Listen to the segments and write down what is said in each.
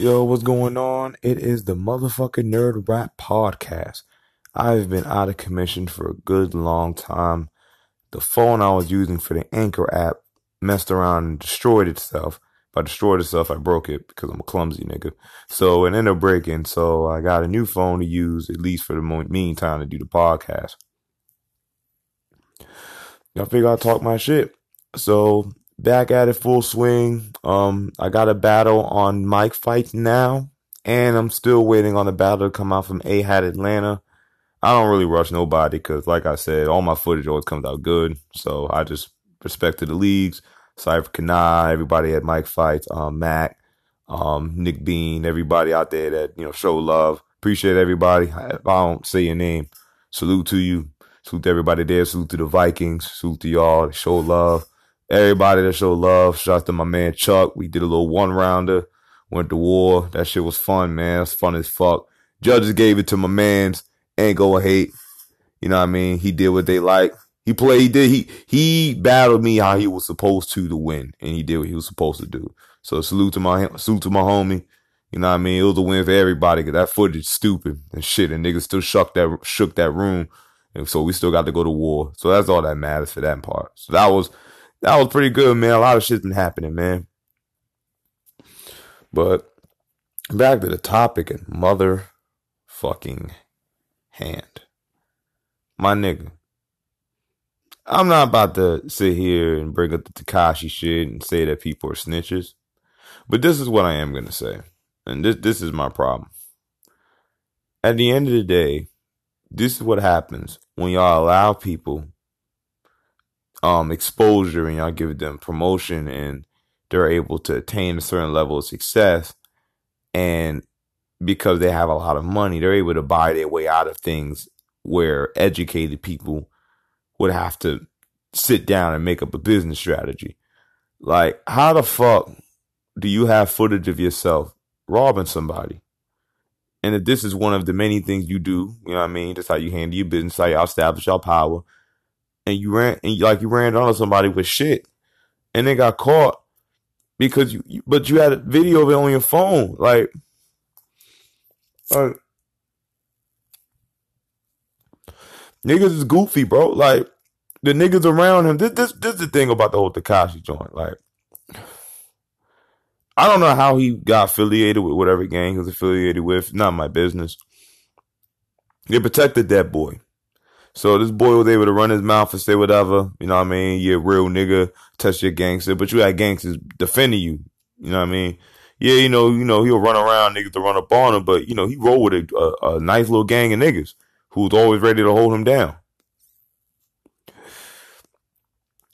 Yo, what's going on? It is the motherfucking Nerd Rap Podcast. I've been out of commission for a good long time. The phone I was using for the Anchor app messed around and destroyed itself. If I destroyed itself, I broke it because I'm a clumsy nigga. So it ended up breaking. So I got a new phone to use, at least for the meantime, to do the podcast. Y'all figure I'll talk my shit. So back at it full swing. Um, I got a battle on Mike Fight now, and I'm still waiting on the battle to come out from A Hat Atlanta. I don't really rush nobody because, like I said, all my footage always comes out good. So I just respect to the leagues. Cypher Kana, everybody at Mike Fights, um, Mac, um, Nick Bean, everybody out there that, you know, show love. Appreciate everybody. If I don't say your name, salute to you. Salute to everybody there. Salute to the Vikings. Salute to y'all. Show love everybody that showed love. Shout out to my man Chuck. We did a little one rounder, went to war. That shit was fun, man. It was fun as fuck. Judges gave it to my man's. Ain't go hate. You know what I mean? He did what they like. He played. He did. He he battled me how he was supposed to to win, and he did what he was supposed to do. So salute to my salute to my homie. You know what I mean? It was a win for everybody. Cause that footage stupid and shit, and niggas still shook that shook that room, and so we still got to go to war. So that's all that matters for that part. So that was that was pretty good, man. A lot of shit's been happening, man. But back to the topic and motherfucking hand. My nigga. I'm not about to sit here and bring up the Tekashi shit and say that people are snitches. But this is what I am gonna say. And this this is my problem. At the end of the day, this is what happens when y'all allow people um, exposure and y'all give them promotion and they're able to attain a certain level of success. And because they have a lot of money, they're able to buy their way out of things where educated people would have to sit down and make up a business strategy. Like, how the fuck do you have footage of yourself robbing somebody? And if this is one of the many things you do, you know what I mean? That's how you handle your business, how you establish your power and you ran and like you ran onto somebody with shit and they got caught because you but you had a video of it on your phone like uh, niggas is goofy bro. Like the niggas around him this this this is the thing about the whole Tekashi joint like I don't know how he got affiliated with whatever gang he was affiliated with not my business. They protected that boy so this boy was able to run his mouth and say whatever, you know what I mean? You're a real nigga, touch your gangster, but you had gangsters defending you, you know what I mean? Yeah, you know, you know, he'll run around niggas to run up on him, but you know, he rolled with a, a, a nice little gang of niggas who's always ready to hold him down.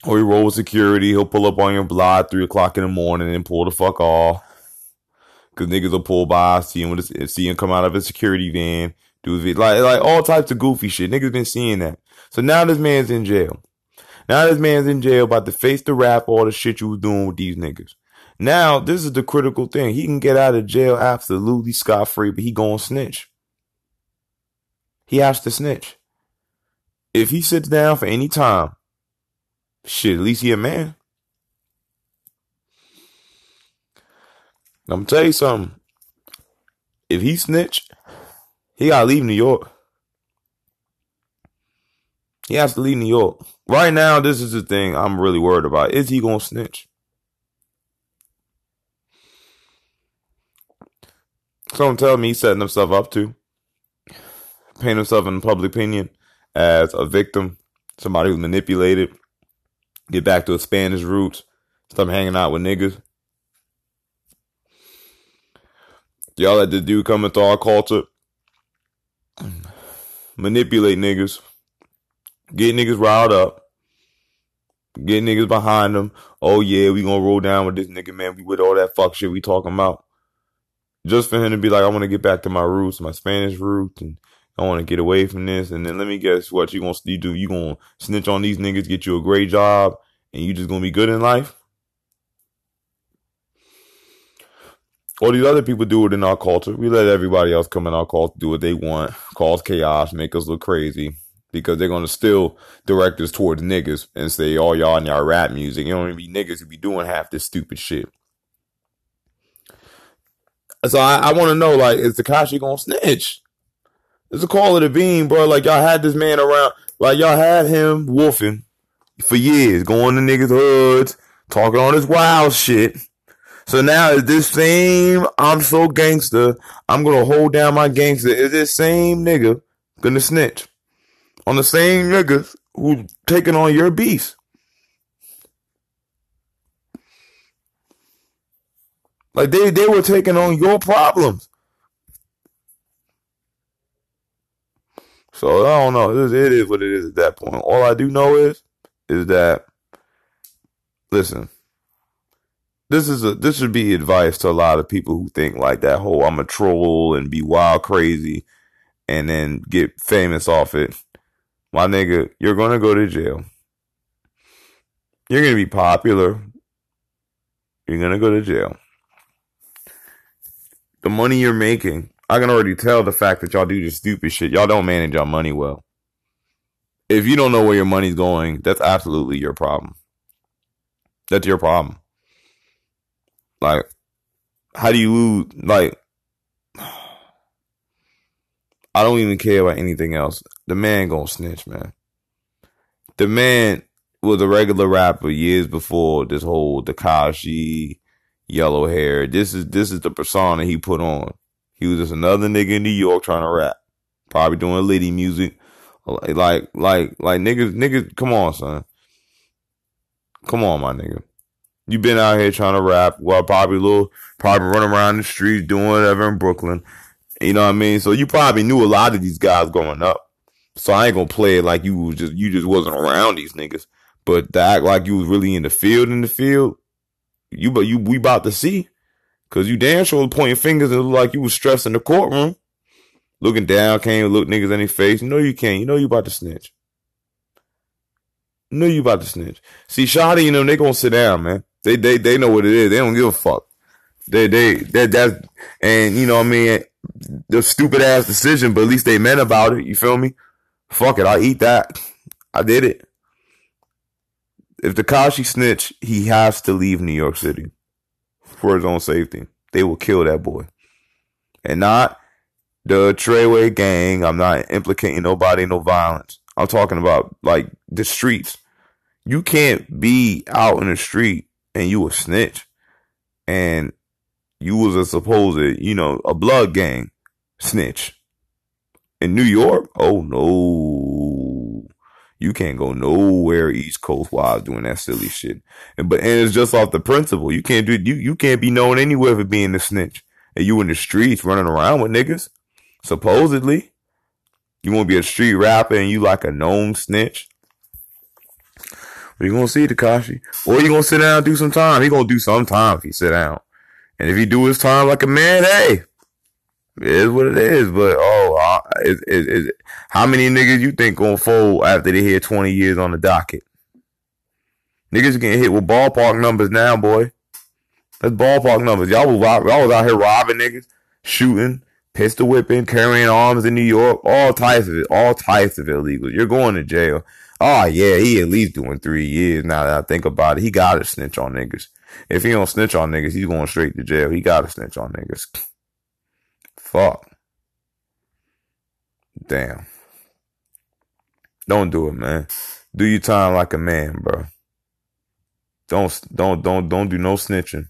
Or he roll with security, he'll pull up on your block three o'clock in the morning and pull the fuck off. Cause niggas will pull by, see him with his, see him come out of his security van, do like like all types of goofy shit. Niggas been seeing that. So now this man's in jail. Now this man's in jail about to face the rap all the shit you was doing with these niggas. Now this is the critical thing. He can get out of jail absolutely scot free, but he gonna snitch. He has to snitch. If he sits down for any time, shit, at least he a man. I'm gonna tell you something. If he snitch, he gotta leave New York. He has to leave New York. Right now, this is the thing I'm really worried about. Is he gonna snitch? Someone tell me he's setting himself up to paint himself in public opinion as a victim, somebody who's manipulated, get back to his Spanish roots, stop hanging out with niggas. Y'all let the dude come into our culture manipulate niggas, get niggas riled up, get niggas behind them. Oh yeah, we gonna roll down with this nigga, man. We with all that fuck shit we talking about. Just for him to be like, I want to get back to my roots, my Spanish roots, and I want to get away from this. And then let me guess what you gonna you do? You gonna snitch on these niggas, get you a great job, and you just gonna be good in life? All these other people do it in our culture. We let everybody else come in our culture do what they want, cause chaos, make us look crazy. Because they're gonna still direct us towards niggas and say, "Oh, y'all in y'all rap music, you don't even be niggas who be doing half this stupid shit." So I, I want to know, like, is Tekashi gonna snitch? It's a call of the beam, bro. Like y'all had this man around, like y'all had him wolfing for years, going to niggas' hoods, talking on this wild shit. So now is this same I'm so gangster, I'm gonna hold down my gangster. Is this same nigga gonna snitch on the same niggas who taking on your beast? Like they they were taking on your problems. So I don't know. It is what it is at that point. All I do know is is that listen, this is a this should be advice to a lot of people who think like that whole I'm a troll and be wild crazy and then get famous off it. My nigga, you're gonna go to jail. You're gonna be popular. You're gonna go to jail. The money you're making I can already tell the fact that y'all do this stupid shit. Y'all don't manage your money well. If you don't know where your money's going, that's absolutely your problem. That's your problem. Like, how do you lose? Like, I don't even care about anything else. The man gonna snitch, man. The man was a regular rapper years before this whole Tekashi yellow hair. This is this is the persona he put on. He was just another nigga in New York trying to rap, probably doing litty music. Like, like, like niggas, niggas, come on, son. Come on, my nigga. You been out here trying to rap, while probably little, probably running around the streets doing whatever in Brooklyn. You know what I mean? So you probably knew a lot of these guys growing up. So I ain't gonna play it like you was just you just wasn't around these niggas. But to act like you was really in the field in the field, you but you we about to see. Cause you damn sure pointing fingers and like you was stressed in the courtroom. Looking down, can't even look niggas in their face. You know you can't. You know you about to snitch. You know you about to snitch. See, Shotti, you know, they gonna sit down, man. They they they know what it is. They don't give a fuck. They they that that's and you know what I mean the stupid ass decision, but at least they meant about it. You feel me? Fuck it, I'll eat that. I did it. If Tekashi snitch, he has to leave New York City for his own safety. They will kill that boy. And not the Treyway gang. I'm not implicating nobody, no violence. I'm talking about like the streets. You can't be out in the street and you a snitch and you was a supposed, you know, a blood gang snitch. In New York, oh no. You can't go nowhere East Coast while doing that silly shit. And but and it's just off the principle. You can't do you you can't be known anywhere for being a snitch. And you in the streets running around with niggas. Supposedly. You wanna be a street rapper and you like a known snitch. But you gonna see Tekashi. Or you gonna sit down do some time. He gonna do some time if he sit down. And if he do his time like a man, hey, it is what it is. But oh, uh, how many niggas you think gonna fold after they hit 20 years on the docket? Niggas getting hit with ballpark numbers now, boy. That's ballpark numbers. Y'all was, y'all was out here robbing niggas, shooting, pistol whipping, carrying arms in New York, all types of it, all types of illegals. You're going to jail. Oh yeah, he at least doing three years. Now that I think about it, he got to snitch on niggas. If he don't snitch on niggas, he's going straight to jail. He got to snitch on niggas. Fuck. Damn. Don't do it, man. Do your time like a man, bro. Don't don't don't don't do no snitching.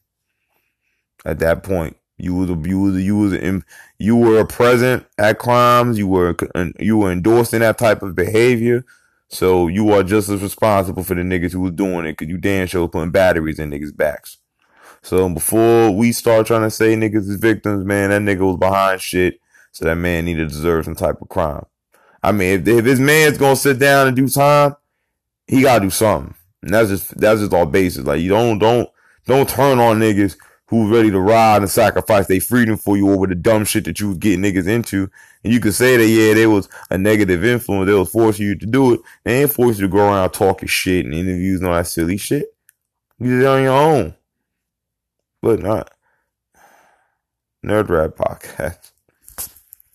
At that point, you was a, you was a, you was in, you were a present at crimes. You were you were endorsing that type of behavior. So you are just as responsible for the niggas who was doing it, cause you damn sure putting batteries in niggas' backs. So before we start trying to say niggas is victims, man, that nigga was behind shit. So that man need to deserve some type of crime. I mean, if, if this man's gonna sit down and do time, he gotta do something. And that's just that's just all basis. Like you don't don't don't turn on niggas who's ready to ride and sacrifice their freedom for you over the dumb shit that you was getting niggas into. And you could say that yeah, there was a negative influence, they was forcing you to do it. They ain't forcing you to go around talking shit and interviews and all that silly shit. You did it on your own but not Nerd Rap Podcast.